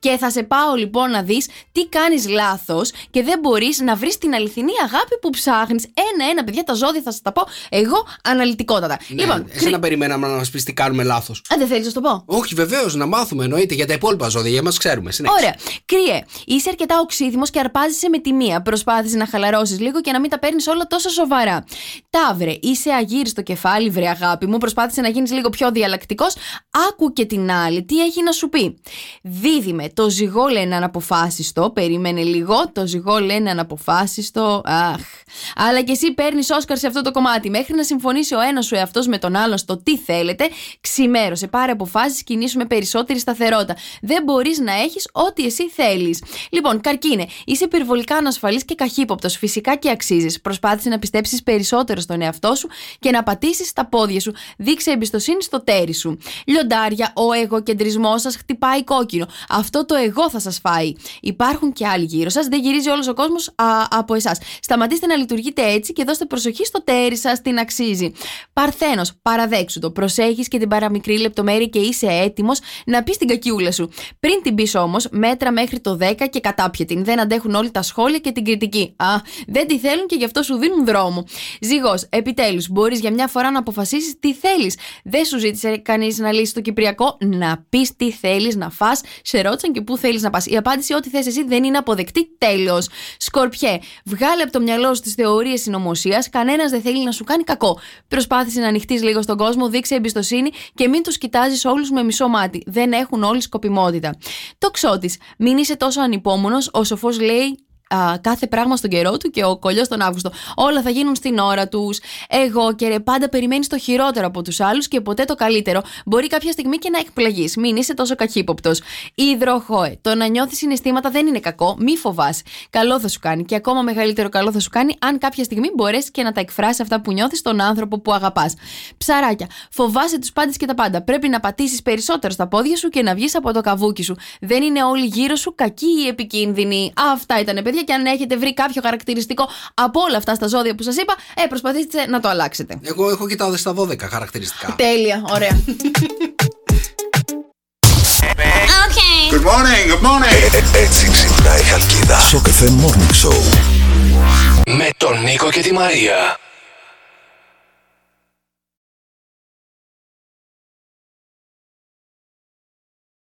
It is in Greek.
Και θα σε πάω λοιπόν να δεις τι κάνεις λάθος και δεν μπορείς να βρεις την αληθινή αγάπη που ψάχνεις. Ένα-ένα, παιδιά, τα ζώδια θα σας τα πω εγώ αναλυτικότατα. Ναι, λοιπόν, εσένα περιμέναμε να μας πεις τι κάνουμε λάθος. Α, δεν θέλεις να σου το πω; Όχι, βεβαίως, να μάθουμε εννοείται για τα υπόλοιπα ζώδια, για μας ξέρουμε. Συνέχισε. Ωραία. Κρύε, είσαι αρκετά οξύδημος και αρπάζεσαι με τη μία. Προσπάθησε να χαλαρώσεις λίγο και να μην τα παίρνεις όλα τόσο σοβαρά. Ταύρε, είσαι αγύριστο κεφάλι, βρε αγάπη μου. Προσπάθησε να γίνεις λίγο πιο διαλλακτικός. Άκου και την άλλη, τι έχει να σου πει. Δίδυμε, το ζυγό λένε αναποφάσιστο. Περίμενε λίγο. Το ζυγό λένε αναποφάσιστο. Αχ. Αλλά και εσύ παίρνεις Όσκαρ σε αυτό το κομμάτι. Μέχρι να συμφωνήσει ο ένας σου εαυτός με τον άλλον στο τι θέλετε, ξημέρωσε. Πάρε αποφάσεις, κινήσου με περισσότερη σταθερότητα. Δεν μπορείς να έχεις ό,τι εσύ θέλεις. Λοιπόν, καρκίνε, είσαι υπερβολικά ανασφαλής και καχύποπτος. Φυσικά και αξίζεις. Προσπάθησε να πιστέψεις περισσότερο στον εαυτό σου και να πατήσεις τα πόδια σου. Δείξε εμπιστοσύνη στο τέρι σου. Λιοντάρια, ο εγωκεντρισμός σας χτυπάει κόκκινο. Αυτό το εγώ θα σας φάει. Υπάρχουν και άλλοι γύρω σας. Δεν γυρίζει όλος ο κόσμος από εσάς. Σταματήστε να λειτουργείτε έτσι και δώστε προσοχή στο τέρι σας, την αξίζει. Παρθένος, παραδέξου το. Προσέχεις και την παραμικρή λεπτομέρεια και είσαι έτοιμος να πεις την κακιούλα σου. Πριν την πεις όμως, μέτρα μέχρι το 10 και κατάπιε την. Δεν αντέχουν όλοι τα σχόλια και την κριτική. Α, δεν τη θέλουν και γι' αυτό σου δίνουν δρόμο. Ζυγός, επιτέλους, μπορείς για μια φορά να αποφασίσεις τι θέλεις. Δεν σου ζήτησε κανείς να λύσει το Κυπριακό, να πεις τι θέλεις να φά. Σε ρώτησαν και πού θέλεις να πας. Η απάντηση, ό,τι θες εσύ, δεν είναι αποδεκτή. Τέλος. Σκορπιέ, βγάλε από το μυαλό σου τι θεωρίες συνωμοσίας. Κανένας δεν θέλει να σου κάνει κακό. Προσπάθησε να ανοιχτείς λίγο στον κόσμο, δείξε εμπιστοσύνη και μην τους κοιτάζεις όλους με μισό μάτι. Δεν έχουν όλοι σκοπιμότητα. Το ξώτης, μην είσαι τόσο ανυπόμονος, ο σοφό λέει α, κάθε πράγμα στον καιρό του και ο κολλιός τον Αύγουστο. Όλα θα γίνουν στην ώρα τους. Εγώ και ρε, πάντα περιμένεις το χειρότερο από τους άλλους και ποτέ το καλύτερο. Μπορεί κάποια στιγμή και να εκπλαγείς. Μην είσαι τόσο καχύποπτος. Υδροχόε. Το να νιώθεις συναισθήματα δεν είναι κακό. Μη φοβάσαι. Καλό θα σου κάνει και ακόμα μεγαλύτερο καλό θα σου κάνει αν κάποια στιγμή μπορέσεις και να τα εκφράσεις αυτά που νιώθεις στον άνθρωπο που αγαπάς. Ψαράκια. Φοβάσαι τους πάντες και τα πάντα. Πρέπει να πατήσεις περισσότερο στα πόδια σου και να βγεις από το καβούκι σου. Δεν είναι όλοι γύρω σου κακοί ή επικίνδυνοι. Αυτά ήταν παιδιά και αν έχετε βρει κάποιο χαρακτηριστικό από όλα αυτά στα ζώδια που σας είπα, ε, προσπαθήστε να το αλλάξετε. Εγώ έχω κοιτάω στα 12 χαρακτηριστικά. Τέλεια, ωραία. Good morning, good morning. Έτσι ξυπνάει η Χαλκίδα. Στο καφέ Morning Show. Με τον Νίκο και τη Μαρία.